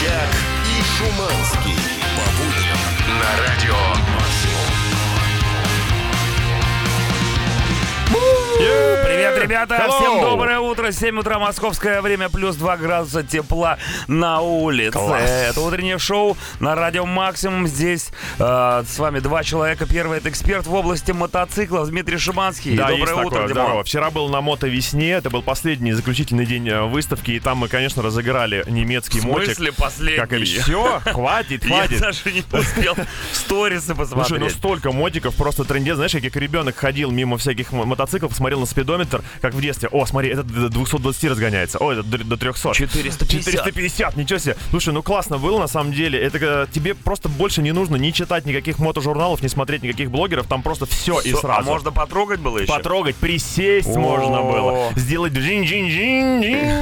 Собчак и Шуманский. По будням на радио Привет, ребята! Hello. Всем доброе утро! 7 утра московское время, плюс 2 градуса тепла на улице. Класс. Это утреннее шоу на радио Максимум. Здесь э, с вами два человека. Первый это эксперт в области мотоциклов Дмитрий Шиманский. Да, доброе есть утро, такое, Димон. здорово. Вчера был на мотовесне, это был последний заключительный день э, выставки, и там мы, конечно, разыграли немецкий В мотик. смысле последний? Как и все, хватит, Я хватит. даже не успел сторисы Слушай, посмотреть. ну столько мотиков, просто трендец. Знаешь, как ребенок ходил мимо всяких мо- мотоциклов, смотрел на спидометр, как в детстве. О, смотри, этот до 220 разгоняется. О, этот до до 300. 450. 450, ничего себе. Слушай, ну классно было на самом деле. Это э, тебе просто больше не нужно ни читать никаких мотожурналов, ни смотреть никаких блогеров. Там просто все и Всё, сразу. А можно потрогать было еще? Потрогать, присесть О. можно было. Сделать джин джин джин джин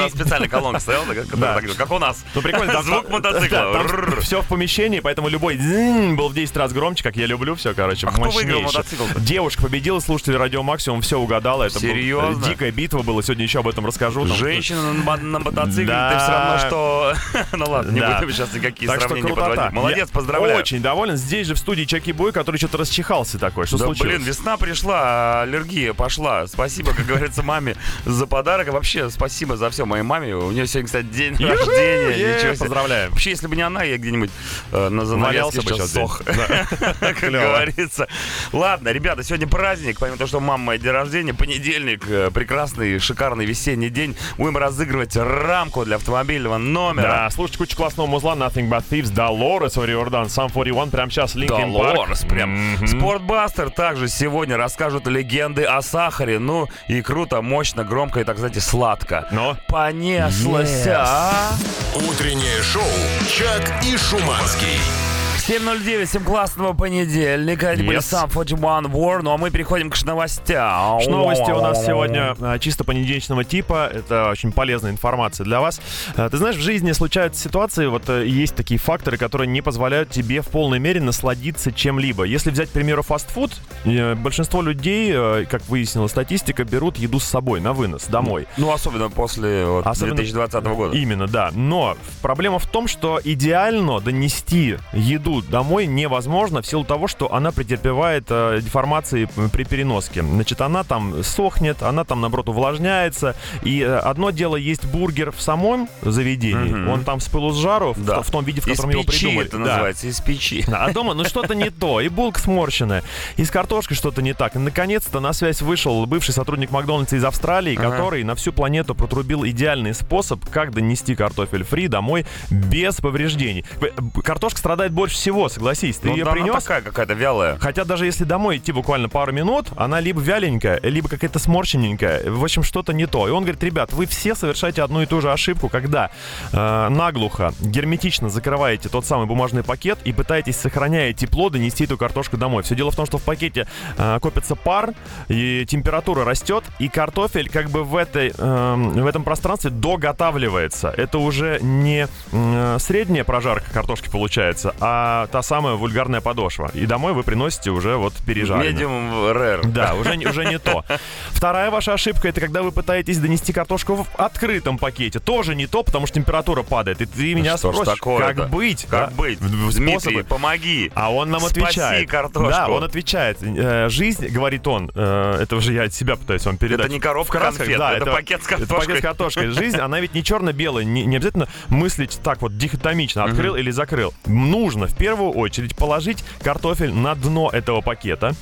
там специальная колонка стояла, да, как у нас. Ну, прикольно. Звук мотоцикла. все в помещении, поэтому любой был в 10 раз громче, как я люблю все, короче, А мотоцикл-то? Девушка победила, слушатели Радио Максимум все угадала. Это был- Серьезно? дикая битва была, сегодня еще об этом расскажу. Там- Женщина на, на мотоцикле, Да. ты все равно что... ну ладно, не Да. будем сейчас никакие Так что сравнения крутота. подводить. Молодец, Я поздравляю. Очень доволен. Здесь же в студии Чаки Бой, который что-то расчихался такой. Что да, случилось? блин, весна пришла, а аллергия пошла. Спасибо, как говорится, маме за подарок. И вообще, спасибо за все моей маме. У нее сегодня, кстати, день рождения. Ничего себе. Поздравляем. Вообще, если бы не она, я где-нибудь э, на занавеске бы сейчас сох. как говорится. Ладно, ребята, сегодня праздник. Помимо того, что мама моя день рождения, понедельник, э, прекрасный, шикарный весенний день. Будем разыгрывать рамку для автомобильного номера. Да, слушайте кучу классного музла Nothing But Thieves, Dolores, Ориордан, Сам 41, прямо сейчас Linkin Park. Долорес прям. Мгм. Спортбастер также сегодня расскажут легенды о сахаре. Ну и круто, мощно, громко и, так знаете, сладко. Но Понеслась, а? Утреннее шоу «Чак и Шуманский». 7.09, всем классного понедельника. Это были Yes. сам 41 War. Ну а мы переходим к новостям. Новости у нас сегодня а, чисто понедельничного типа. Это очень полезная информация для вас. А, Ты знаешь, в жизни случаются ситуации, вот э, есть такие факторы, которые не позволяют тебе в полной мере насладиться чем-либо. Если взять, к примеру, фастфуд, э, большинство людей, э, как выяснила статистика, берут еду с собой на вынос домой. Ну, особенно после вот, Особенно- 2020 года. Именно, да. Но проблема в том, что идеально донести еду домой невозможно в силу того, что она претерпевает э, деформации при переноске. Значит, она там сохнет, она там, наоборот, увлажняется. И э, одно дело есть бургер в самом заведении, Мгм. он там с пылу с жару, в Да. то- в, том виде, в Из котором его печи придумали. это Да. называется, из печи. А дома, ну что-то не то. И булка сморщенная, и с картошкой что-то не так. И наконец-то на связь вышел бывший сотрудник Макдональдса из Австралии, Ага. который на всю планету протрубил идеальный способ, как донести картофель фри домой без повреждений. Б- Картошка страдает больше всего, согласись. Ты Ну, ее да, она принес. такая какая-то вялая. Хотя даже если домой идти буквально пару минут, она либо вяленькая, либо какая-то сморщенненькая. В общем, что-то не то. И он говорит, ребят, вы все совершаете одну и ту же ошибку, когда э, наглухо, герметично закрываете тот самый бумажный пакет и пытаетесь, сохраняя тепло, донести эту картошку домой. Все дело в том, что в пакете э, копится пар, и температура растет, и картофель как бы в, этой, э, в этом пространстве доготавливается. Это уже не э, средняя прожарка картошки получается, а та самая вульгарная подошва. И домой вы приносите уже вот пережаренную. Медиум rare. Да, уже, уже не то. Вторая ваша ошибка это когда вы пытаетесь донести картошку в открытом пакете. Тоже не то, потому что температура падает. И ты меня что спросишь, как быть? Как да? быть? Дмитрий, способы. помоги. А он нам Спаси отвечает. картошку. Да, он отвечает. Э, Жизнь, говорит он, э, это уже я от себя пытаюсь вам передать. Это не коробка красках, конфет, да, это пакет с Это картошкой. пакет с картошкой. Жизнь, она ведь не черно-белая. Не, не обязательно мыслить так вот дихотомично, открыл или закрыл. Нужно в первую очередь положить картофель на дно этого пакета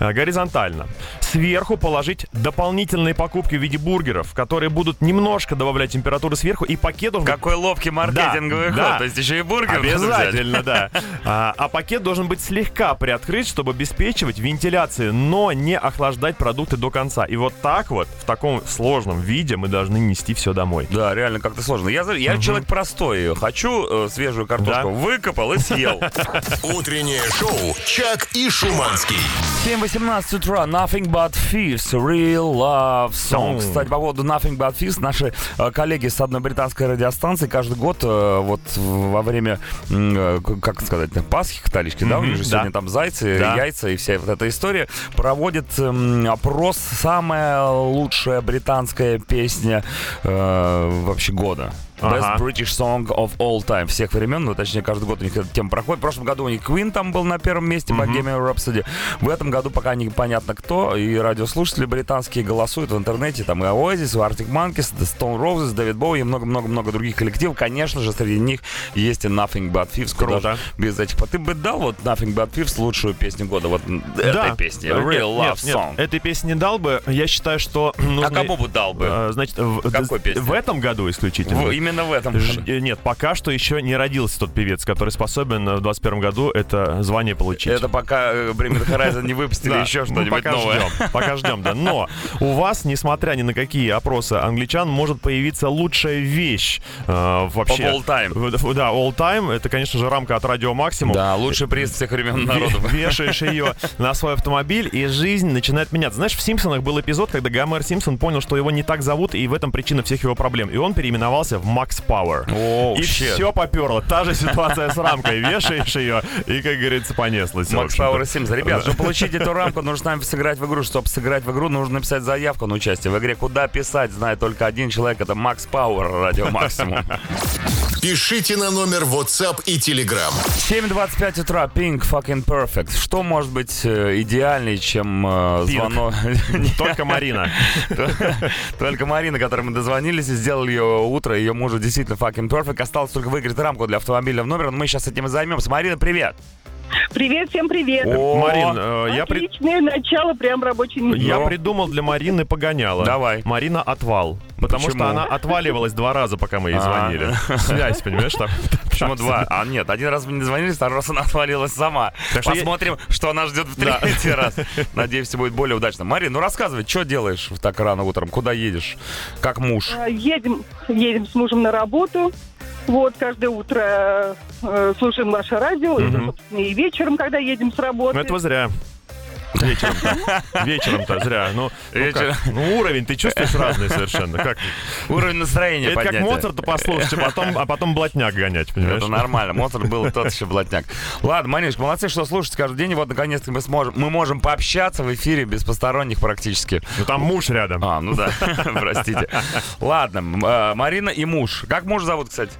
э, горизонтально. Сверху положить дополнительные покупки в виде бургеров, которые будут немножко добавлять температуры сверху, и пакет должен Какой ловкий маркетинговый Да, ход. да. То есть еще и бургер. Обязательно, да. А, а пакет должен быть слегка приоткрыт, чтобы обеспечивать вентиляцию, но не охлаждать продукты до конца. И вот так вот, в таком сложном виде, мы должны нести все домой. Да, реально как-то сложно. Я, я человек простой. Хочу э, свежую картошку. Да. Выкопал и съел. Утреннее шоу «Чак и Шуманский». 7.18 утра. Nothing but Thieves. Real Love Song. Song. Кстати, по поводу Nothing but Thieves. Наши э, коллеги с одной британской радиостанции каждый год э, вот во время, э, как сказать, Пасхи католички, да? У них же да. сегодня там зайцы, Да. яйца и вся вот эта история. Проводит опрос «Самая лучшая британская песня э, вообще года». Best Ага. British Song of All Time. Всех времен, ну, точнее, каждый год у них эта тема проходит. В прошлом году у них Queen там был на первом месте, Bohemian Rhapsody. В этом году пока непонятно кто, и радиослушатели британские голосуют в интернете. Там и Oasis, и Arctic Monkeys, The Stone Roses, Дэвид Боуи и много-много-много других коллективов. Конечно же, среди них есть и Nothing But Thieves. Круто. Без этих. Ты бы дал вот Nothing But Thieves лучшую песню года? Вот этой Да. песни. Э, Real нет, Love нет, нет, Song. Этой песни не дал бы. Я считаю, что нужно... А кому бы дал бы? Э, Значит, в, Какой песне? в этом году исключительно. В- именно в этом. Ж- э, Нет, пока что еще не родился тот певец, который способен в 21 году это звание получить. Это пока э, Me The Horizon не выпустили Да, еще ну, что-нибудь пока новое. Ждем, пока ждем, да. Но у вас, несмотря ни на какие опросы англичан, может появиться лучшая вещь э, вообще. All time. Да, all time. Это, конечно же, рамка от Радио Максимум. Да, лучший приз всех времен народов. Ве- Вешаешь ее на свой автомобиль, и жизнь начинает меняться. Знаешь, в «Симпсонах» был эпизод, когда Гомер Симпсон понял, что его не так зовут, и в этом причина всех его проблем. И он переименовался в Макс Пауэр. О, и shit. все поперло. Та же ситуация с рамкой. Вешаешь ее, и, как говорится, понеслось. Пауэр и Симс. Ребят, чтобы получить эту рамку, нужно с нами сыграть в игру. Чтобы сыграть в игру, нужно написать заявку на участие. В игре «Куда писать» знает только один человек. Это Макс Пауэр, радио Максимум. Пишите на номер WhatsApp и Telegram. 7.25 утра, Pink Fucking Perfect. Что может быть э, идеальнее, чем э, звонок? Только Марина. Только Марина, которой мы дозвонились и сделали ее утро, ее мужу действительно fucking perfect. Осталось только выиграть рамку для автомобиля в номер, но мы сейчас этим и займемся. Марина, привет! Привет, всем привет. О, Марин, э, я, при- Отличное начало прям рабочей недели. я придумал для Марины погоняло. Давай. Марина отвал. Потому Почему? что она отваливалась два раза, пока мы ей А. звонили. Связь, понимаешь, там. Почему два? А нет, один раз мы не звонили, второй раз она отвалилась сама. Так что я- Посмотрим, что нас ждет в Да. третий раз. Надеюсь, все будет более удачно. Марин, ну рассказывай, что делаешь так рано утром? Куда едешь? Как муж? А, Едем, едем с мужем на работу. Вот, каждое утро э, слушаем ваше радио. Это, собственно, и вечером, когда едем с работы. Ну, это вы зря. Вечером-то. Вечером-то зря. Ну, ну, Вечером. как? Ну, уровень ты чувствуешь разный совершенно. Как? Уровень настроения Это как поднятия. Моцарта послушать, а потом, а потом блатняк гонять, понимаешь? Это нормально. Моцарт был тот еще блатняк. Ладно, Мариночка, молодцы, что слушаете каждый день. И вот, наконец-то, мы сможем, мы можем пообщаться в эфире без посторонних практически. Ну, там муж рядом. А, ну да, простите. Ладно, э, Марина и муж. Как муж зовут, кстати?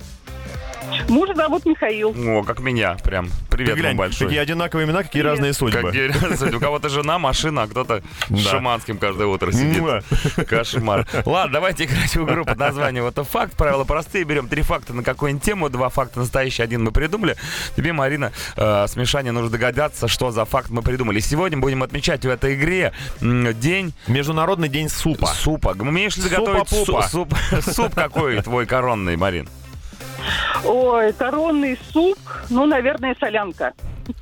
Мужа зовут Михаил. О, как меня, прям. Ты Привет глянь, вам большой. какие одинаковые имена, какие Привет. разные судьбы. Как говорят, у кого-то жена, машина, а кто-то с Да. Шиманским каждое утро сидит. Муа. Кошмар. Ладно, давайте играть в игру под названием «Это факт». Правила простые. Берем три факта на какую-нибудь тему. Два факта настоящий, один мы придумали. Тебе, Марина, э, с Мишаней нужно догадаться, что за факт мы придумали. Сегодня будем отмечать в этой игре день Международный день супа. супа. Умеешь ли ты Супа готовить суп? Суп какой твой коронный, Марин? Ой, коронный суп, ну, наверное, солянка.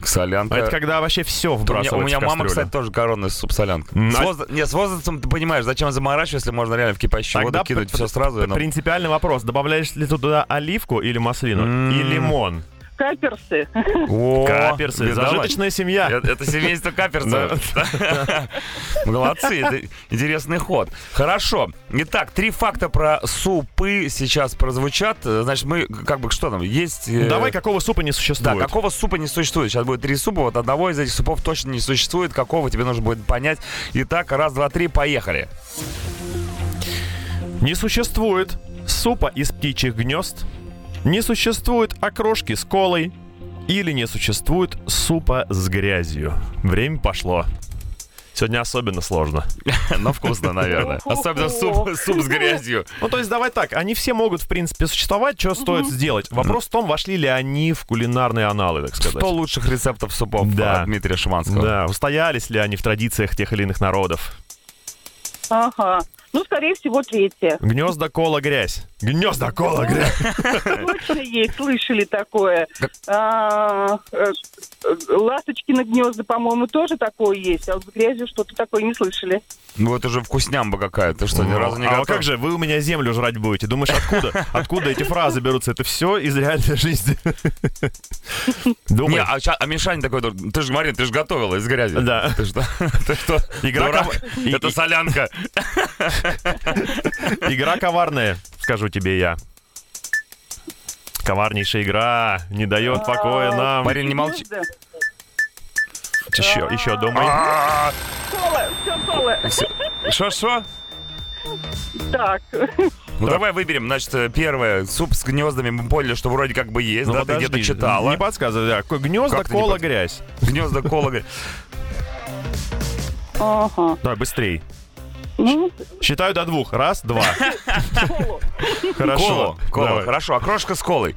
Солянка. Это когда вообще все У меня, вбрасывается у меня мама, кстати, тоже коронный суп солянка. М, С а- возра- Нет, с возрастом ты понимаешь, зачем заморачивать, если можно реально в кипящую Тогда воду кинуть все сразу. и Принципиальный вопрос. Добавляешь ли ты туда оливку или маслину? М. И лимон? Каперсы. О, Каперсы. Зажиточная семья. Это, это семейство каперсов. Молодцы, это интересный ход. Хорошо. Итак, три факта про супы сейчас прозвучат. Значит, мы как бы что там есть? э, Давай, какого супа не Да, существует? какого супа не существует? Сейчас будет три супа. Вот одного из этих супов точно не существует. Какого тебе нужно будет понять. Итак, раз, два, три, поехали. Не существует супа из птичьих гнезд, не существует окрошки с колой или не существует супа с грязью. Время пошло. Сегодня особенно сложно. Но вкусно, наверное. Особенно суп, суп с грязью. Ну, то есть, давай так, они все могут, в принципе, существовать, что стоит сделать. Вопрос в том, вошли ли они в кулинарные аналы, так сказать. 100 лучших рецептов супов Да. Дмитрия Шиманского. Да, устоялись ли они в традициях тех или иных народов. Ага. Ну, скорее всего, третье. Гнезда, кола, грязь. Гнезда, кола, грязь. Точно есть, слышали такое. А, э, э, Ласточкины гнезда, по-моему, тоже такое есть. А вот с грязью что-то такое не слышали. Ну это же вкуснямба какая-то. Ты что, ни разу не а как же, вы у меня землю жрать будете? Думаешь, откуда? Откуда эти фразы берутся? Это все из реальной жизни. Не, а, а Мишань такой, ты же, Марин, ты же готовила из грязи. Да. Ты что? Игра Это солянка. Игра коварная, скажу тебе я. Коварнейшая игра не дает покоя нам. Марин, не молчи. Еще, еще думай. Все кола. Что, что? Так. Ну давай выберем, значит, первое. Суп с гнездами мы поняли, что вроде как бы есть, Ну, да, ты где-то читала. Не подсказывай, да. Гнезда, кола, грязь. Гнезда кола. Ага. Давай, быстрей. Ну, Считаю до двух. Раз, два. Хорошо. Колу. Давай. Хорошо, окрошка с колой.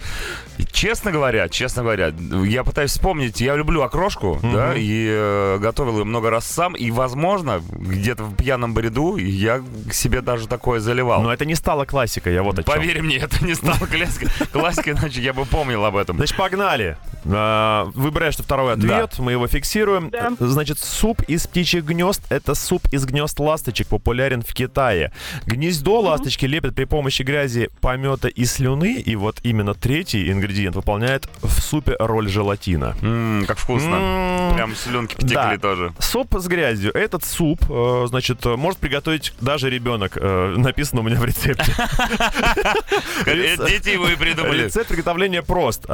Честно говоря, честно говоря, я пытаюсь вспомнить, я люблю окрошку, да, и э, готовил ее много раз сам, и, возможно, где-то в пьяном бреду я себе даже такое заливал. Но это не стало классикой, я вот о чем. Поверь мне, это не стало классикой, классикой, иначе я бы помнил об этом. Значит, погнали. А, Выбираешь ты второй ответ, мы его фиксируем. Да. Значит, суп из птичьих гнезд – это суп из гнезд ласточек, популярен в Китае. Гнездо ласточки лепят при помощи грязи, помета и слюны, и вот именно третий ингредиент выполняет в супе роль желатина. М, как вкусно. Прям слюнки потекли Да. тоже. Суп с грязью. Этот суп, э, значит, э, может приготовить даже ребенок. э, написано у меня в рецепте. Э, Дети его и придумали. Рецепт приготовления прост.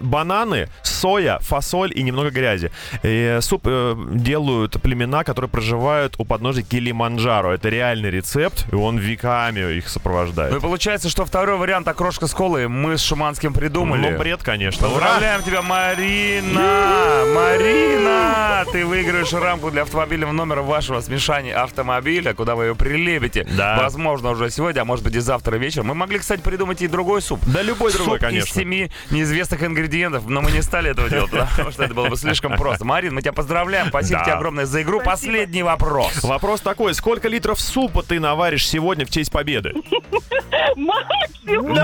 Бананы, соя, фасоль и немного грязи. И суп э, делают племена, которые проживают у подножия Килиманджаро. Это реальный рецепт, и он веками их Ну и сопровождает. получается, что второй вариант окрошка с колой мы с Шуманским придумали. Ну, бред, конечно. Ура! Поздравляем тебя, Марина! Марина! Ты выиграешь рамку для автомобильного номера вашего смешания автомобиля, куда вы ее прилепите. Да. Возможно, уже сегодня, а может быть и завтра вечером. Мы могли, кстати, придумать и другой суп. Да любой другой, суп из конечно. семи неизвестных ингредиентов, но мы не стали этого делать, потому что это было бы слишком просто. Марин, мы тебя поздравляем. Спасибо Да. тебе огромное за игру. Спасибо. Последний вопрос. Вопрос такой, сколько литров супа ты наваришь сегодня в честь победы? максимум.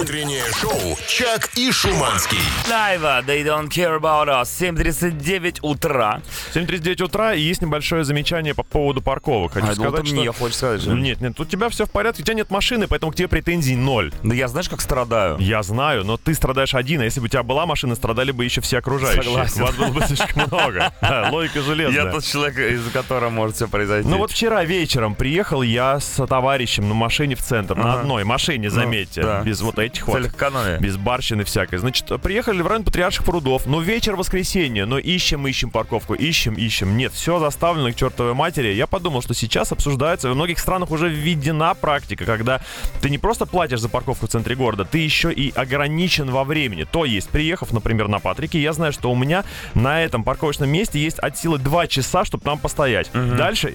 Утреннее шоу «Чак и Шуманский». Лайва, they don't care about us. 7.39 утра. 7.39 утра, и есть небольшое замечание по поводу парковок. Хочу А, думал, сказать, что... мне хочешь сказать, что ли? Нет, нет, у тебя все в порядке, у тебя нет машины, поэтому к тебе претензий ноль. Да я знаешь, как страдаю. Я знаю, но ты страдаешь один, а если бы у тебя была машина, страдали бы еще все окружающие. Согласен. Вас было бы слишком много. Да, логика железная. Я тот человек, из-за которого может все произойти. Ну вот вчера вечером приехал я с товарищем на машине в центр, на одной машине, заметьте, да. без вот этих вот. Без барщины всякой. Значит, приехали в район Патриарших прудов. Ну, вечер воскресенья. Но ищем, ищем парковку. Ищем, ищем. Нет, все заставлено к чертовой матери. Я подумал, что сейчас обсуждается. Во многих странах уже введена практика, когда ты не просто платишь за парковку в центре города, ты еще и ограничен во времени. То есть, приехав, например, на Патрике, я знаю, что у меня на этом парковочном месте есть от силы 2 часа, чтобы там постоять. Дальше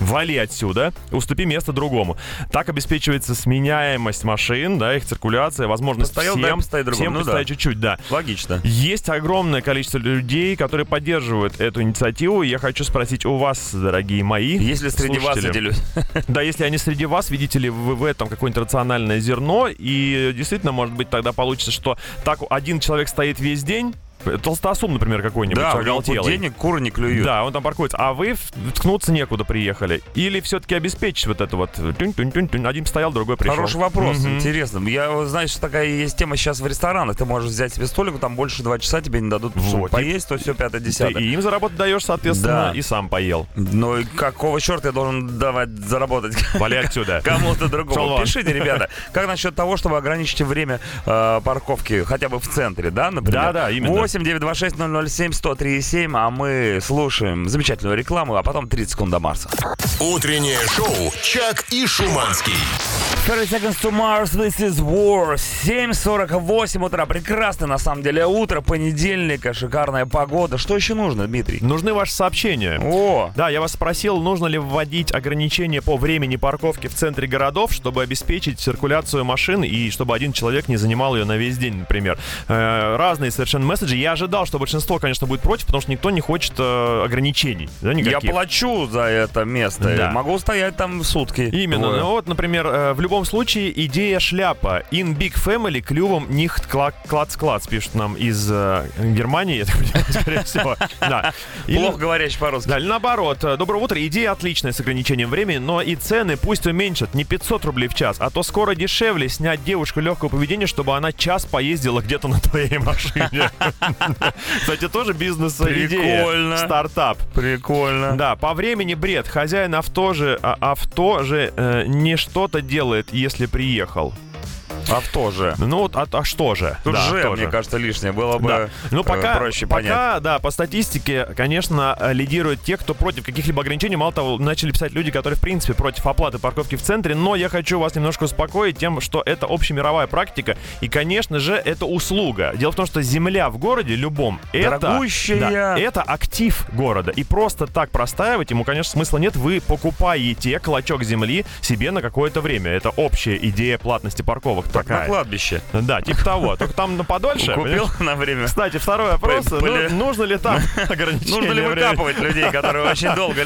вали отсюда, уступи место другому. Так обеспечивается сменяемость машин, да, их циркуляция, возможность Постоял, дай всем, постоять другому. всем Ну да. постоять чуть-чуть, да. Логично. Есть огромное количество людей, которые поддерживают эту инициативу. Я хочу спросить у вас, дорогие мои Если среди вас слушатели, эти люди. Да, если они среди вас, видите ли вы в этом какое-нибудь рациональное зерно, и действительно, может быть, тогда получится, что так один человек стоит весь день, толстосум, например, какой-нибудь, Да, оголтелый. денег куры не клюют. Да, он там паркуется. А вы ткнуться некуда приехали. Или все-таки обеспечить вот это вот. тюнь-тюнь-тюнь-тюнь. Один стоял, другой пришел. Хороший вопрос, Мгм. интересно. Я, знаешь, такая есть тема сейчас в ресторанах. Ты можешь взять себе столик, там больше два часа тебе не дадут Вот. поесть, то все пятое, десятое. и им заработать даешь, соответственно, Да. и сам поел. Ну и какого черта я должен давать заработать Вали отсюда. кому-то другому? Пишите, ребята, как насчет того, чтобы ограничить время э, парковки хотя бы в центре, да, например? Да-да, именно. 8 926 007 103,7, а мы слушаем замечательную рекламу, а потом 30 секунд до Марса. Утреннее шоу «Чак и Шуманский». 30 Seconds to Mars, This is War. 7.48 утра. Прекрасное, на самом деле, утро понедельника. Шикарная погода. Что еще нужно, Дмитрий? Нужны ваши сообщения. О, Да, я вас спросил, нужно ли вводить ограничения по времени парковки в центре городов, чтобы обеспечить циркуляцию машин и чтобы один человек не занимал ее на весь день, например. Э, разные совершенно месседжи. Я ожидал, что большинство, конечно, будет против, потому что никто не хочет э, ограничений. Да, я никаких. плачу за это место. Да. Могу стоять там сутки. Именно. Ну вот, например, э, в любом случае идея шляпа. In big family клювом нихт клац-клац, пишут нам из э, Германии, я так понимаю, скорее всего. Да. Или- Плохо говорящий по-русски. Да, или наоборот. Доброе утро. Идея отличная с ограничением времени, но и цены пусть уменьшат. Не 500 рублей в час, а то скоро дешевле снять девушку легкого поведения, чтобы она час поездила где-то на твоей машине. Кстати, тоже бизнес-идея. Прикольно. Стартап. Прикольно. Да, по времени бред. Хозяин авто же, а, авто же э, не что-то делает, если приехал. Авто же. Ну вот, а, а что же? Тут Да, же, тоже. мне кажется, лишнее было бы Да. Ну, э, пока, проще пока, понять. да, по статистике, конечно, лидируют те, кто против каких-либо ограничений. Мало того, начали писать люди, которые, в принципе, против оплаты парковки в центре. Но я хочу вас немножко успокоить тем, что это общемировая практика. И, конечно же, это услуга. Дело в том, что земля в городе любом, это, Дорогущая. да, это актив города. И просто так простаивать ему, конечно, смысла нет. Вы покупаете клочок земли себе на какое-то время. Это общая идея платности парковок Как на такая. кладбище. Да, типа того. Только там на подольше. Купил на время. Кстати, второй вопрос. Ну, нужно ли там ограничение Нужно ли выкапывать людей, которые очень долго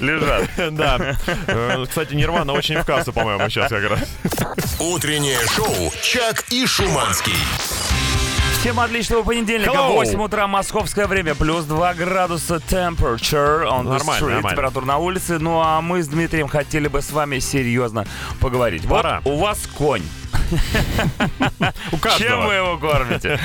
лежат? Да. Э, Кстати, Нирвана очень в кассу, по-моему, сейчас как раз. Утреннее шоу «Чак и Шуманский». Всем отличного понедельника. Hello. 8 утра московское время. Плюс 2 градуса temperature on the Нормально, street. нормально. Температура на улице. Ну а мы с Дмитрием хотели бы с вами серьезно поговорить. Пора. Вот у вас конь. У Чем вы его кормите?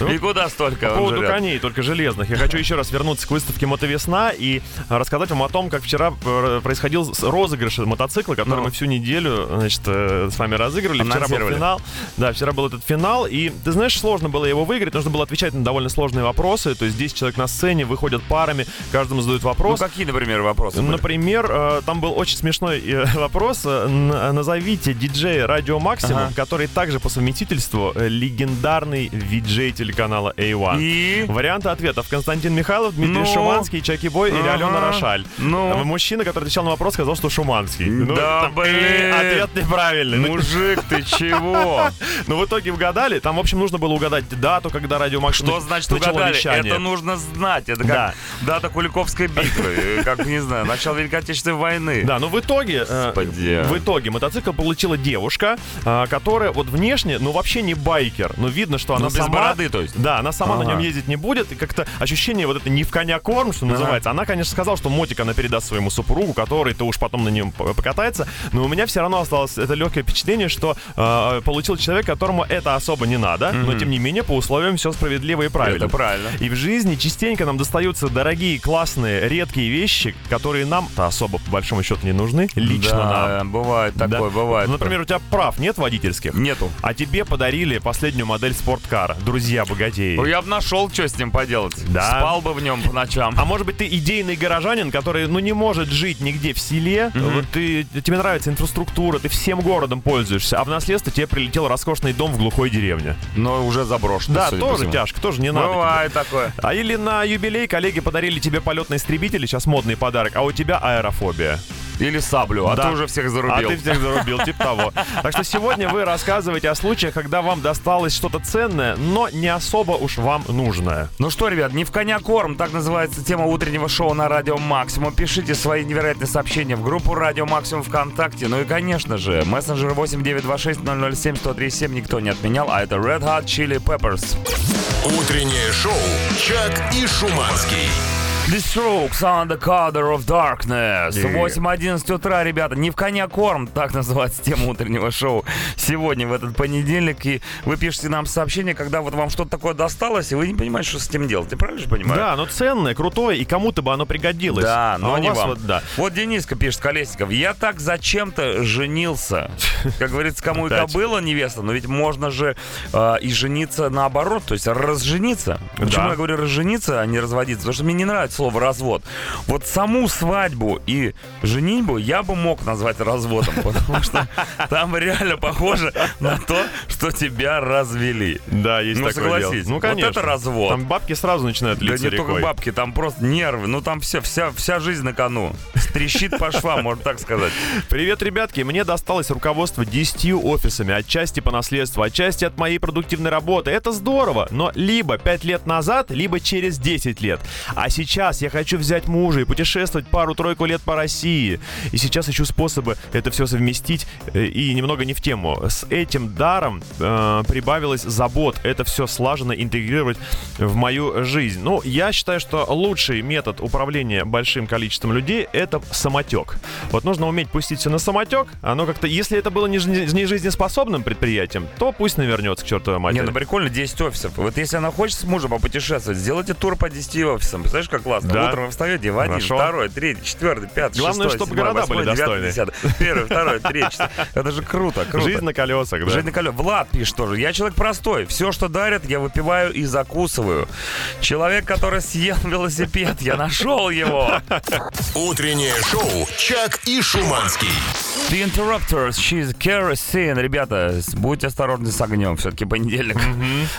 И куда столько По поводу коней, только железных. Я хочу еще раз вернуться к выставке «Мотовесна» и рассказать вам о том, как вчера э, происходил розыгрыш мотоцикла, который Ну. мы всю неделю, значит, э, с вами разыгрывали. Вчера был финал. Да, вчера был этот финал, и, ты знаешь, сложно было его выиграть, нужно было отвечать на довольно сложные вопросы, то есть 10 человек на сцене, выходят парами, каждому задают Ну вопрос. какие, например, вопросы? Например, э, там был очень смешной вопрос. Назовите диджея Радио Максимум, Ага. который также по совместительству э, легендарный виджей телеканала A1. И? Варианты ответов. Константин Михайлов, Дмитрий Ну? Шуманский, Чаки Бой или Ага. Алена Рошаль. Ну? Э, Мужчина, который отвечал на вопрос, сказал, что Шуманский. Ну, Да, там, блин. э, Ответ неправильный. Ну, Мужик, ты чего? Ну, в итоге угадали. Там, в общем, нужно было угадать дату, когда Радио Максимум Что значит угадали? вещание. Это нужно знать. Это как Да. дата Куликовской битвы. э, Как, не знаю, начало Великой Отечественной войны. Да, но в итоге, э, Господи. в итоге мотоцикл получила девушка, а, которая вот внешне, ну вообще не байкер, но видно, что она Ну, без сама, бороды, то есть? да, она сама на Ага. нем ездить не будет, и как-то ощущение вот это не в коня корм, что называется. Она, конечно, сказала, что мотик она передаст своему супругу, который-то уж потом на нем по- покатается, но у меня все равно осталось это легкое впечатление, что э, получил человек, которому это особо не надо, но тем не менее по условиям все справедливо и правильно. Это правильно. И в жизни частенько нам достаются дорогие, классные, редкие вещи, которые нам-то особо по большому счету не нужны, лично нам. Да, бывает Да. такое, бывает. Например, у тебя прав нет водительских? Нету. А тебе подарили последнюю модель спорткара. Друзья богатеи. Ну, я бы нашел, что с ним поделать. Да. Спал бы в нем по ночам. А может быть, ты идейный горожанин, который, ну, не может жить нигде в селе. Вот ты, тебе нравится инфраструктура, ты всем городом пользуешься, а в наследство тебе прилетел роскошный дом в глухой деревне. Но уже заброшен. Да, тоже тяжко, тоже не надо. тебе. Бывает такое. А или на юбилей коллеги подарили тебе полетный истребитель, сейчас модный подарок, а у тебя аэрофобия. Или саблю, а Да. ты уже всех А зарубил. ты всех зарубил, типа того. Так что сегодня вы рассказываете о случаях, когда вам досталось что-то ценное, но не особо уж вам нужное. Ну что, ребят, не в коня корм, так называется тема утреннего шоу на Радио Максимум. Пишите свои невероятные сообщения в группу Радио Максимум ВКонтакте. Ну и, конечно же, мессенджер 8926 007 1037 никто не отменял, а это Red Hot Chili Peppers. Утреннее шоу «Чак и Шуманский». The Strokes on the Color of Darkness. Yeah. 8.11 утра, ребята. Не в коня корм, так называется тема утреннего шоу. Сегодня, в этот понедельник. И вы пишете нам сообщение, когда вот вам что-то такое досталось, и вы не понимаете, что с этим делать. Ты правильно же понимаешь? Да, оно ценное, крутое, и кому-то бы оно пригодилось. Да, А но у не вам. вот, да. Вот Дениска пишет, Колесников, я так зачем-то женился. Как говорится, кому Опять. кобыла невеста, но ведь можно же э, и жениться наоборот, то есть разжениться. Почему я говорю разжениться, а не разводиться? Потому что мне не нравится слово развод. Вот саму свадьбу и женитьбу я бы мог назвать разводом, потому что там реально похоже на то, что тебя развели. Да, есть Ну, такое дело. согласись, Ну, вот конечно. это развод. Там бабки сразу начинают Да литься не только рекой. бабки, там просто нервы. Ну там все, вся, вся жизнь на кону. Трещит по швам, можно так сказать. Привет, ребятки. Мне досталось руководство 10 офисами, отчасти по наследству, отчасти от моей продуктивной работы. Это здорово, но либо 5 лет назад, либо через 10 лет. А сейчас я хочу взять мужа и путешествовать пару-тройку лет по России. И сейчас ищу способы это все совместить э, и немного не в тему. С этим даром э, прибавилось забот. Это все слаженно интегрировать в мою жизнь. Ну, я считаю, что лучший метод управления большим количеством людей — это самотек. Вот нужно уметь пустить все на самотек. Оно как-то, если это было не жизнеспособным предприятием, то пусть навернется к чертовой матери. Не, ну прикольно, 10 офисов. Вот если она хочет с мужем попутешествовать, сделайте тур по 10 офисам. Представляешь, как классно. Да. Утром вы встаете в один, Хорошо. второй, третий, четвертый, пятый, Главное, шестой, чтобы седьмой, города восьмой, были девятый, достойны. десятый. Первый, второй, третий, четвертый. Это же круто, круто. Жизнь на колесах, да. Жизнь на колесах. Влад пишет тоже. Я человек простой. Все, что дарят, я выпиваю и закусываю. Человек, который съел велосипед, я нашел его. Утреннее шоу «Чак и Шуманский». The Interrupters, she's kerosene. Ребята, будьте осторожны с огнем. Все-таки понедельник,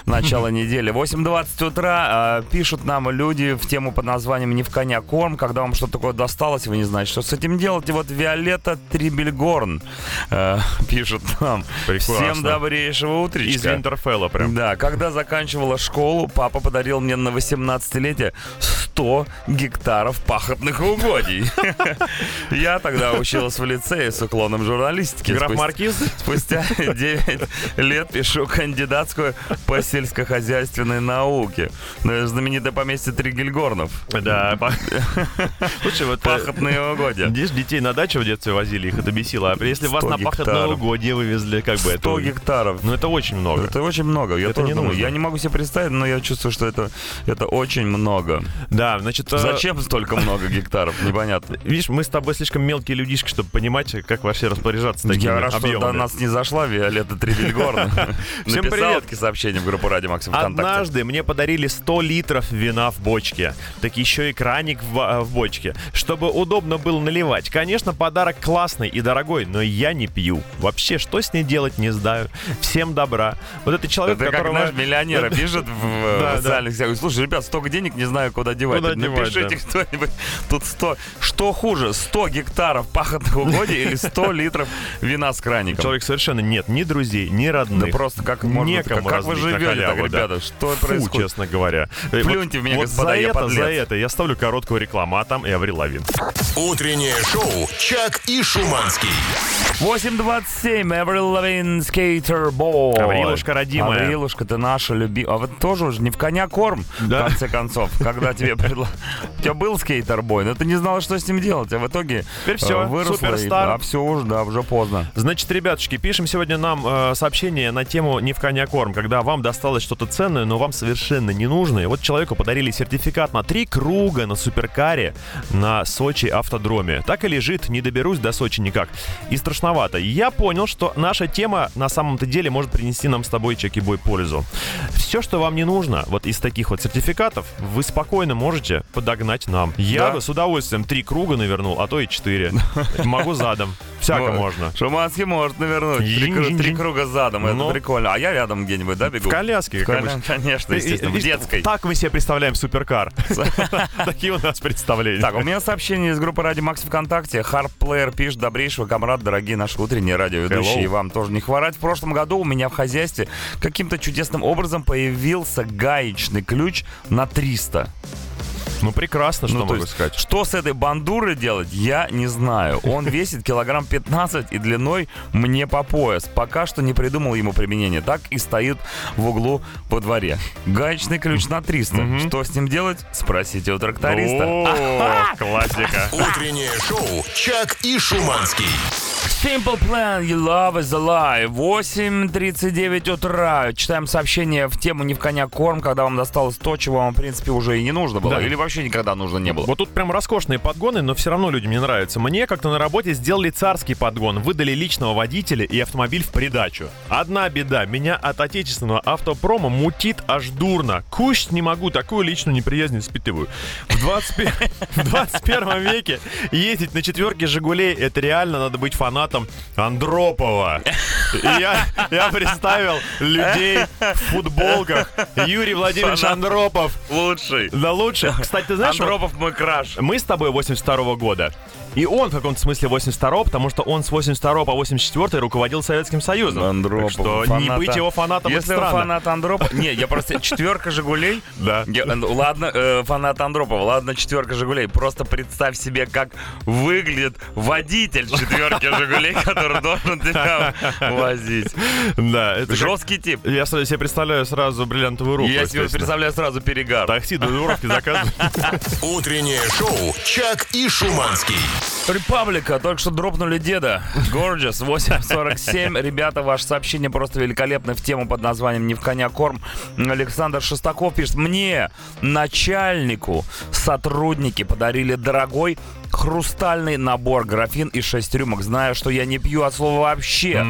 начало недели. 8.20 утра. а, Пишут нам люди в тему под названием «Не в коня корм». Когда вам что-то такое досталось, вы не знаете, что с этим делать. И вот Виолетта Трибельгорн э, пишет нам. Прекрасно. Всем добрейшего утречка. Из Винтерфелла прям. Да, когда заканчивала школу, папа подарил мне на 18-летие 100 гектаров пахотных угодий. Я тогда училась в лицее с уклоном журналистики. Граф Маркиз? Спустя 9 лет пишу кандидатскую по сельскохозяйственной науке. На знаменитое поместье Тригельгорнов. Да. Слушай, вот... э, Пахотные угодья. Здесь детей на дачу в детстве возили, их это бесило. А если вас 100 на пахотное угодье вывезли, как бы это... 100 гектаров. Ну, это очень много. Это очень много. Я Это не думаю. Я не могу себе представить, но я чувствую, что это, это очень много. Да, значит... э, Зачем столько много гектаров? Непонятно. Видишь, мы с тобой слишком мелкие людишки, чтобы понимать, как вообще распоряжаться такими Я рад, что до нас не зашла Виолетта Трибельгорн. Всем привет. сообщение в группу Радио Максим ВКонтакте. Однажды мне подарили 100 литров вина в бочке. Так еще и краник в, а, в бочке, чтобы удобно было наливать. Конечно, подарок классный и дорогой, но я не пью. Вообще, что с ней делать, не знаю. Всем добра. Вот это человек, Это как, которого... знаешь, миллионеры пишут в э, социальных сетях. Слушай, ребят, столько денег, не знаю, куда девать. Напишите кто-нибудь. Тут 100... Что хуже, 100 гектаров пахотных угодий или 100 литров вина с краником? Человек совершенно нет ни друзей, ни родных. Да просто как можно... Некому Как, как вы живете так, ребята? Что происходит? честно говоря. Плюньте в меня, господа, за я это, подлец. Это я ставлю короткую рекламу, а там и Аврил Лавин. Утреннее шоу «Чак и Шуманский». 8.27, Avril Lavigne, Skater Boy. Аврилушка родимая. Аврилушка, ты наша любимая. А вот тоже уже не в коня корм, Да. в конце концов, когда тебе предлагали. У тебя был скейтер-бой, но ты не знала, что с ним делать, а в итоге Теперь э, выросла. и- суперстар. А все уже, да, уже поздно. Значит, ребятушки, пишем сегодня нам э, сообщение на тему «Не в коня корм», когда вам досталось что-то ценное, но вам совершенно не нужно. И вот человеку подарили сертификат на три круга на суперкаре на Сочи автодроме. Так и лежит, не доберусь до Сочи никак. И страшновато. Я понял, что наша тема на самом-то деле может принести нам с тобой чеки бой пользу. Все, что вам не нужно, вот из таких вот сертификатов, вы спокойно можете подогнать нам. Я Да. бы с удовольствием три круга навернул, а то и четыре. Могу задом. Всяко Вот. можно. Шуманский может навернуть. Три, круга задом, это Ну. прикольно. А я рядом где-нибудь, да, бегу? В коляске, В коля-. Конечно, естественно, в И- детской. Так мы себе представляем суперкар. Такие у нас представления. Так, у меня сообщение из группы Радио Макс ВКонтакте. Харплеер пишет, добрейшего комрад, дорогие наши утренние радиоведущие. Вам тоже не хворать. В прошлом году у меня в хозяйстве каким-то чудесным образом появился гаечный ключ на 300. Ну прекрасно, что Ну, могу есть, сказать. Что с этой бандурой делать, я не знаю. Он весит килограмм 15 и длиной мне по пояс. Пока что не придумал ему применение. Так и стоит в углу во дворе. Гаечный ключ на 300. Что с ним делать? Спросите у тракториста. О, классика. Утреннее шоу «Чак и Шуманский». Simple Plan, You Love is Alive. 8.39 утра. Читаем сообщение в тему «Не в коня корм», когда вам досталось то, чего вам, в принципе, уже и не нужно было. Да. Или вообще никогда нужно не было. Вот тут прям роскошные подгоны, но все равно людям не нравятся. Мне как-то на работе сделали царский подгон, выдали личного водителя и автомобиль в придачу. Одна беда, меня от отечественного автопрома мутит аж дурно. Кушать не могу, такую личную неприязнь испытываю. В, 25 в 21 веке ездить на четверке «Жигулей» — это реально надо быть фанатом Андропова. И я, я представил людей в футболках. Юрий Владимирович Фанат. Андропов. Лучший. Да лучше. Кстати, ты знаешь, Андропов мой краш. мы с тобой 82 года. И он в каком-то смысле 82 потому что он с 82 по 84 руководил Советским Союзом. Андропов. Так что не фаната. быть его фанатом Если странно. фанат Андропова... Не, я просто... Четверка Жигулей... Да. Э, ладно, э, фанат Андропова, ладно, четверка Жигулей. Просто представь себе, как выглядит водитель четверки Жигулей, который должен тебя возить. Да, это Жесткий тип. Я себе представляю сразу бриллиантовую руку. Я себе представляю сразу перегар. Такси до заказывать. Утреннее шоу «Чак и Шуманский». Республика, только что дропнули деда. Gorgeous, 847. Ребята, ваше сообщение просто великолепно в тему под названием «Не в коня корм». Александр Шестаков пишет, мне, начальнику, сотрудники подарили дорогой хрустальный набор графин и 6 рюмок, зная, что я не пью от слова вообще.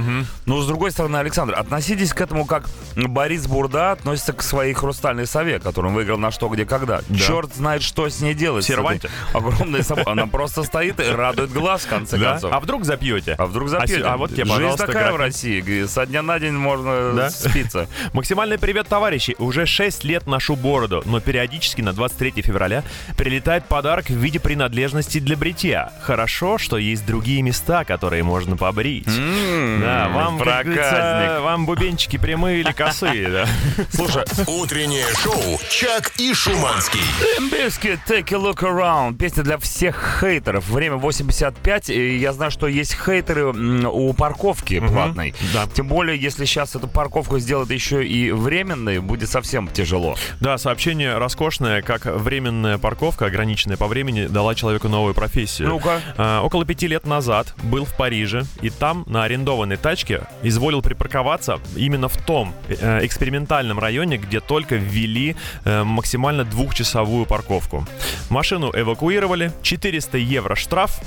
Но, с другой стороны, Александр, относитесь к этому как Борис Бурда относится к своей хрустальной сове, которую он выиграл на что, где, когда. Да. Черт знает, что с ней делать. Серванте. Огромной собой. Она просто стоит и радует глаз, в конце Да? концов. А вдруг запьете? А вдруг запьете? А, с- а вот тебе, Жизнь такая в. России. Со дня на день можно Да? спиться. Максимальный привет, товарищи! Уже 6 лет ношу бороду, но периодически на 23 февраля прилетает подарок в виде принадлежности для бритья. Хорошо, что есть другие места, которые можно побрить. Да, вам, проказник. вам бубенчики прямые или косые, да. Слушай, Утреннее шоу «Чак и Шуманский». Biscuit, take a look around. Песня для всех хейтеров. Время 85. И я знаю, что есть хейтеры у парковки платной. да. Тем более, если сейчас эту парковку сделать еще и временной, будет совсем тяжело. Да, сообщение роскошное, как временная парковка, ограниченная по времени, дала человеку новую профессию. Ну-ка. А, около пяти лет назад был в Париже, и там на арендованной тачке изволил припарковаться именно в том э, экспериментальном районе, где только ввели э, максимально двухчасовую парковку. Машину эвакуировали, 400 евро штраф,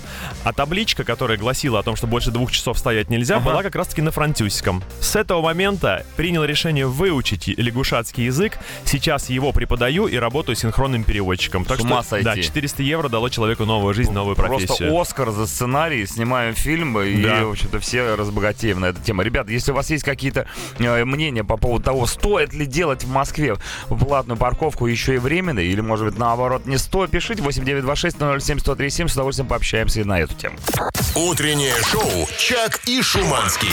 а табличка, которая гласила о том, что больше двух часов стоять нельзя, была как раз-таки на французском. С этого момента принял решение выучить лягушатский язык. Сейчас его преподаю и работаю синхронным переводчиком. Так С ума что, сойти. да, 400 евро дало человеку новую жизнь, новую Просто профессию. Оскар за сценарий, снимаем фильм, и, Да. в общем-то, все разбогатеем на эту тему. Ребят, если у вас есть какие-то э, мнения по поводу того, стоит ли делать в Москве платную парковку еще и временной, или, может быть, наоборот, не стоит, пишите 8926 007 1037 с удовольствием пообщаемся и на эту тему. Утреннее шоу «Чак и Шуманский».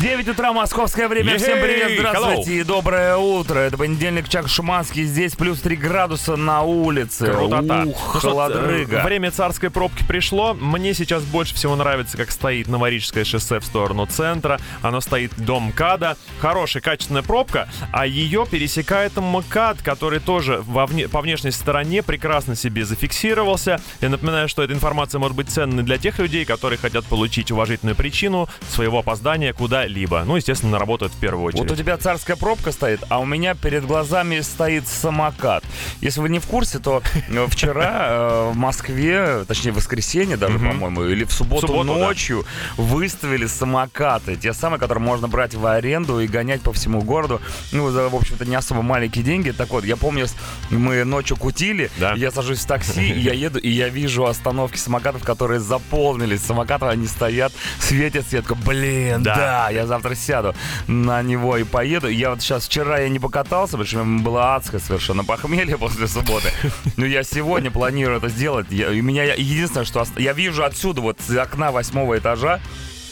9 утра, московское время. Всем привет, здравствуйте и доброе утро. Это понедельник, Чак Шуманский. Здесь плюс 3 градуса на улице. Крутота. Ух, Ну холодрыга. э, Время царской пробки пришло. Мне сейчас больше всего нравится, как стоит Новорижское шоссе в сторону центра. Оно стоит дом МКАДа. Хорошая, качественная пробка, а ее пересекает МКАД, который тоже во вне- по внешней стороне прекрасно себе зафиксировался. Я напоминаю, что эта информация может быть ценной для тех людей, которые хотят получить уважительную причину своего опоздания куда-либо. Ну, естественно, это в первую очередь. Вот у тебя царская пробка стоит, а у меня перед глазами стоит самокат. Если вы не в курсе, то э, вчера э, в Москве, точнее в воскресенье даже, по-моему, или в субботу, ночью выставили самокаты. Те самые, которые можно брать в аренду и гонять по всему городу. Ну, за, в общем-то, не особо маленькие деньги. Так вот, я помню, мы ночью кутили, я сажусь в такси, я еду, и я вижу остановки самокатов, которые заполнились. Самокаты, они стоят, светят, светка. Блин, Да. да, я завтра сяду на него и поеду. Я вот сейчас вчера я не покатался, потому что у меня было адское совершенно похмелье после субботы. Но я сегодня планирую это сделать. Я, у меня единственное, что ост- я вижу отсюда вот с окна восьмого этажа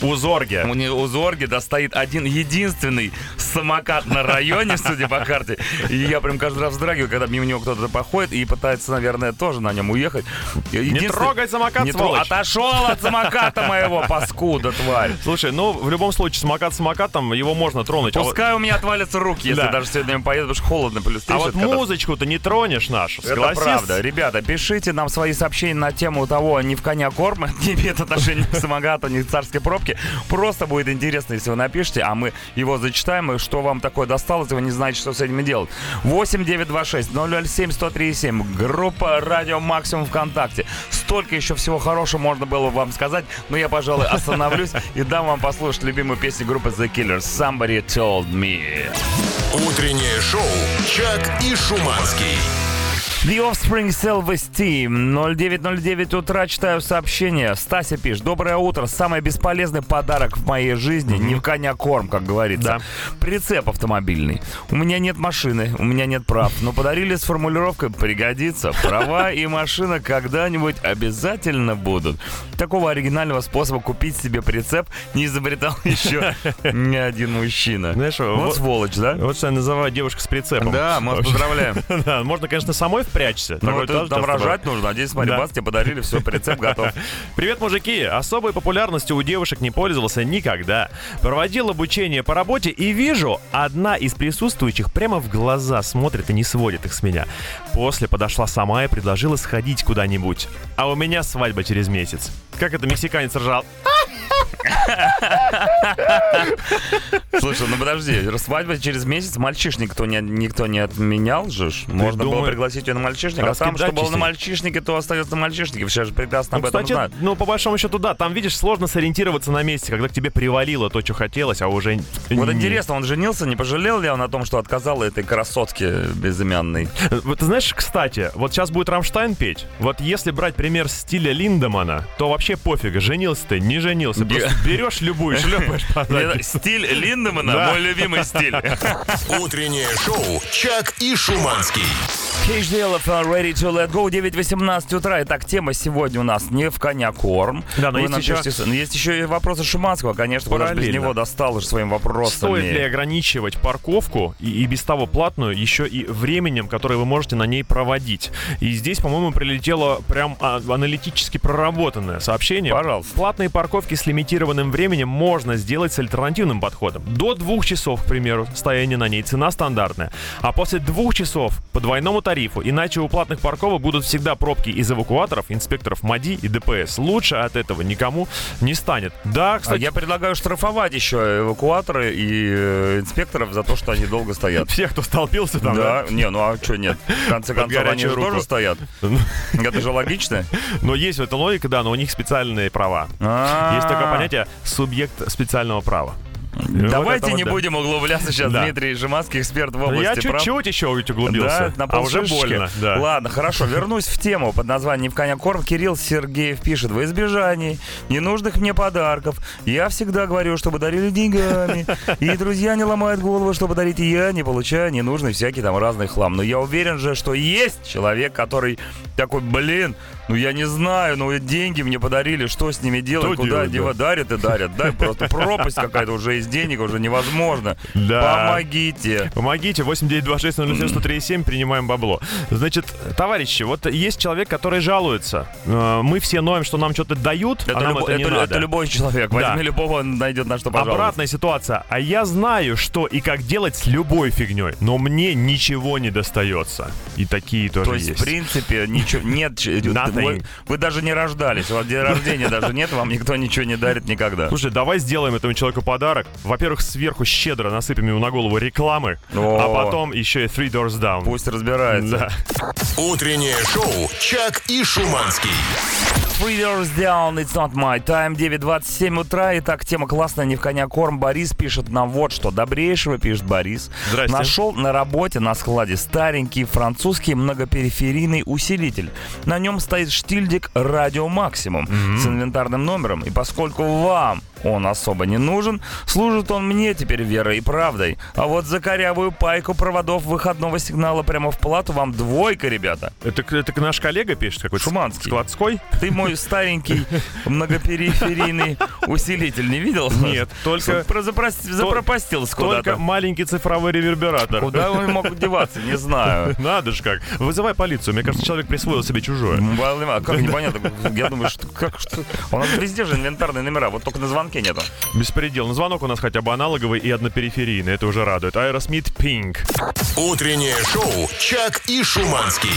У Зорге. у, не- у Зорги да, стоит один единственный самокат на районе, судя по карте. И я прям каждый раз вздрагиваю, когда мимо него кто-то проходит и пытается, наверное, тоже на нем уехать. Не трогай самокат, не сволочь. Отошел от самоката моего, паскуда, тварь. Слушай, ну, в любом случае, самокат самокатом, его можно тронуть. А Пускай у меня отвалятся руки, если Да. даже сегодня я поеду, потому что холодно, плюс А 30, вот музычку-то не тронешь нашу, Это правда. Ребята, пишите нам свои сообщения на тему того, ни в коня корм, не имеет отношения к самокату, ни к царской пробке. Просто будет интересно, если вы напишите, а мы его зачитаем, и что вам такое досталось, и вы не знаете, что с этим делать. 8 926 007 137 Группа Радио Максимум ВКонтакте. Столько еще всего хорошего можно было вам сказать, но я, пожалуй, остановлюсь и дам вам послушать любимую песню группы The Killers «Somebody Told Me». Утреннее шоу «Чак и Шуманский». The Offspring Self-Esteem. 0909 утра читаю сообщение. Стася пишет. Доброе утро. Самый бесполезный подарок в моей жизни. Не в коня корм, как говорится. Прицеп автомобильный. У меня нет машины, у меня нет прав. Но подарили с формулировкой «пригодится». Права и машина когда-нибудь обязательно будут. Такого оригинального способа купить себе прицеп не изобретал еще ни один мужчина. Знаешь, вот вот- сволочь, да? Вот что я называю девушка с прицепом. Да, мы поздравляем. Да, можно, конечно, самой в прячься. Ну, это тоже там рожать нужно. Надеюсь, смотри, Да. бас, тебе подарили, все, рецепт готов. Привет, мужики! Особой популярностью у девушек не пользовался никогда. Проводил обучение по работе и вижу, одна из присутствующих прямо в глаза смотрит и не сводит их с меня. После подошла сама и предложила сходить куда-нибудь. А у меня свадьба через месяц. Как это мексиканец ржал? Слушай, ну подожди, свадьба через месяц, мальчишник никто не, никто не отменял же. Можно было думаешь, пригласить ее на мальчишник, а там, что было на мальчишнике, то остается на мальчишнике. Все же прекрасно Ну, об этом кстати, знают. ну, по большому счету, да. Там, видишь, сложно сориентироваться на месте, когда к тебе привалило то, что хотелось, а уже... Вот интересно, он женился, не пожалел ли он о том, что отказал этой красотке безымянной? Вот ты знаешь, кстати, вот сейчас будет Рамштайн петь. Вот если брать пример стиля Линдемана, то вообще пофига, женился ты, не женился. Просто берешь любую, шлепаешь Стиль Линдемана, Да. мой любимый стиль. Утреннее шоу «Чак и Шуманский». HDL Ready to Let Go, 9.18 утра. Итак, тема сегодня у нас не в коня корм. Да, но Вы есть еще- напишите- но есть еще и вопросы Шуманского, конечно, куда же без Параллельно. него достал уже своим вопросами. Стоит ли ограничивать парковку и, и без того платную еще и временем, которое вы можете на ней проводить? И здесь, по-моему, прилетело прям а, аналитически проработанное сообщение. Пожалуйста. Платные парковки с лимитированным временем можно сделать с альтернативным подходом. До двух часов, к примеру, стояние на ней цена стандартная. А после двух часов по двойному тарифу, иначе у платных парковок будут всегда пробки из эвакуаторов, инспекторов МАДИ и ДПС. Лучше от этого никому не станет. Да, А кстати, я предлагаю штрафовать еще эвакуаторы и э, инспекторов за то, что они долго стоят. всех, кто столпился там, Да, не, ну а что нет? В конце концов, они же тоже стоят. Это же логично. Но есть в этом логика, да, но у них специальные права. А. Есть такое понятие субъект специального права. Вот Давайте вот не да. будем углубляться сейчас. Да. Дмитрий Жеманский, эксперт в Ну, области Я чуть-чуть еще углубился. Да, на а уже больно. Да. Ладно, хорошо, вернусь в тему под названием «Не в коня корм». Кирилл Сергеев пишет, во избежании ненужных мне подарков я всегда говорю, чтобы дарили деньгами. И друзья не ломают голову, чтобы дарить, и я не получаю ненужный всякий там разный хлам. Но я уверен же, что есть человек, который такой, блин, ну я не знаю, ну деньги мне подарили, что с ними делать, Что куда делать, девать, дарят и дарят. Да, просто пропасть какая-то уже из денег, уже невозможно. Да. Помогите. Помогите, 8926-007-103-7, принимаем бабло. Значит, товарищи, вот есть человек, который жалуется. Э, Мы все ноем, что нам что-то дают, Это, а нам это не это- надо. это любой человек. Да. Возьми любого, он найдет на что пожаловаться. Обратная ситуация. А я знаю, что и как делать с любой фигней, но мне ничего не достается. И такие тоже То есть, есть. в принципе, ничего нет. Nothing. Вы, вы даже не рождались. У вас день рождения даже нет, вам никто ничего не дарит никогда. Слушай, давай сделаем этому человеку подарок. Во-первых, сверху щедро насыпем ему на голову рекламы, О. а потом еще и Three Doors Down. Пусть разбирается. Да. Утреннее шоу «Чак и Шуманский». Three doors down, it's not my time. 9.27 утра. Итак, тема классная, не в коня корм. Борис пишет нам вот что. Добрейшего, пишет Борис. Здрасте. Нашел на работе на складе старенький французский многопериферийный усилитель. На нем стоит штильдик радио максимум с инвентарным номером. И поскольку вам он особо не нужен, служит он мне теперь верой и правдой. А вот за корявую пайку проводов выходного сигнала прямо в плату вам двойка, ребята. Это, это наш коллега пишет какой-то? Шуманский. Складской? Ты мой старенький многопериферийный усилитель не видел? Нет, только- Запропастился Только куда-то. маленький цифровой ревербератор. Куда он мог деваться, не знаю. Надо же как. Вызывай полицию. Мне кажется, человек присвоил себе чужое. Ма- Как непонятно. Я думаю, что как что. У нас везде же инвентарные номера, вот только на звонке нету. Беспредел. Но звонок у нас хотя бы аналоговый и однопериферийный. Это уже радует. Aerosmith Pink. Утреннее шоу «Чак и Шуманский».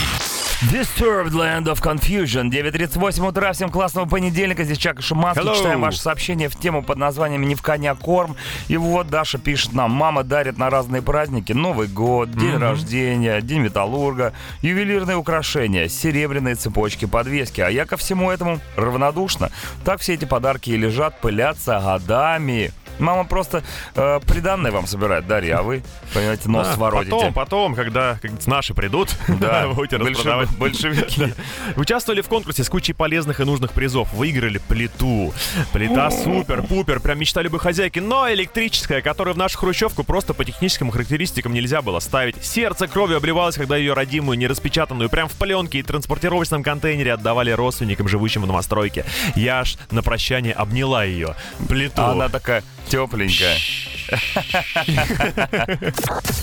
Disturbed Land of Confusion. 9.38 утра. Всем классного понедельника. Здесь Чак и Шуманский. Hello. Читаем ваше сообщение в тему под названием «Не в коня корм». И вот Даша пишет нам. Мама дарит на разные праздники. Новый год, день рождения, день металлурга, ювелирные украшения, серебряные цепочки, подвески. А я ко всему этому равнодушна. Так все эти подарки и лежат, пылятся годами. Мама просто э, приданное вам собирает, Дарья, а вы, понимаете, нос Да, воротите. Потом, потом, когда как наши придут, Да, будете распродавать. большевики. Участвовали в конкурсе с кучей полезных и нужных призов. Выиграли плиту. Плита супер-пупер, прям мечта любой хозяйки, но электрическая, которую в нашу хрущевку просто по техническим характеристикам нельзя было ставить. Сердце кровью обливалось, когда ее родимую, нераспечатанную, прям в пленке и транспортировочном контейнере отдавали родственникам, живущим в новостройке. Я аж на прощание обняла ее. Плиту. А она такая тепленькая.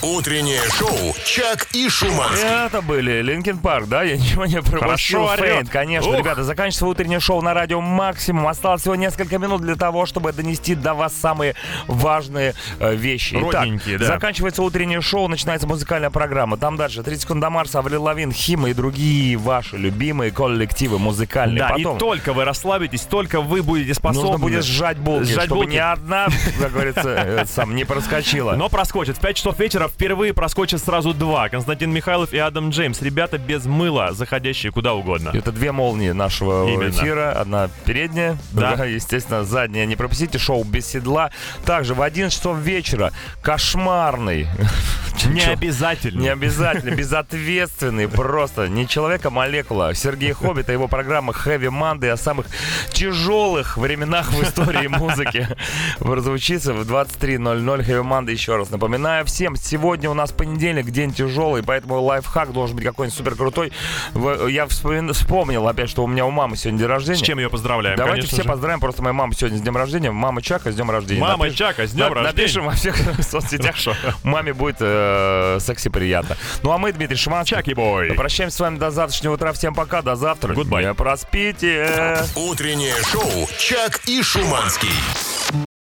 Утреннее шоу «Чак и Шуманский». Это были Linkin Park, да? Я ничего не пропустил. Хорошо. Faint, конечно. Ух. Ребята, заканчивается утреннее шоу на радио «Максимум». Осталось всего несколько минут для того, чтобы донести до вас самые важные э, вещи. Родненькие, Итак, да. заканчивается утреннее шоу, начинается музыкальная программа. Там дальше 30 секунд до Марса, Аврил Лавин, HIM и другие ваши любимые коллективы музыкальные. Да, Потом и только вы расслабитесь, только вы будете способны. нужно будет сжать булки, Сжать чтобы булки. ни одна, как говорится, э, сам не проскочила. Но проскочит. В 5 часов вечера впервые проскочит сразу два. Константин Михайлов и Адам Джеймс. Ребята без мыла, заходящие куда угодно. Это две молнии нашего Именно. эфира. Одна передняя, Да. другая, естественно, задняя. Не пропустите шоу без седла. Также в 11 часов вечера кошмарный. Не обязательно. Не обязательно, безответственный, просто не человек, а молекула. Сергей Хоббит и его программа Heavy Monday о самых тяжелых временах в истории музыки прозвучится в 23.00 Heavy Monday. Еще раз напоминаю всем, сегодня у нас понедельник, день тяжелый, поэтому лайфхак должен быть какой-нибудь супер крутой. Я вспомин- вспомнил опять, что у меня у мамы сегодня день рождения. С чем ее поздравляем, Давайте все же. поздравим просто мою маму сегодня с днем рождения. Мама Чака с днем рождения. Мама Напиш- Чака, с днем на- рождения. Напишем во всех соцсетях, что маме будет э, секси приятно. Ну а мы, Дмитрий Шиманский. Чаки бой. Прощаемся с вами до завтрашнего утра. Всем пока, до завтра. Goodbye. Не проспите. Утреннее шоу «Чак и Шуманский».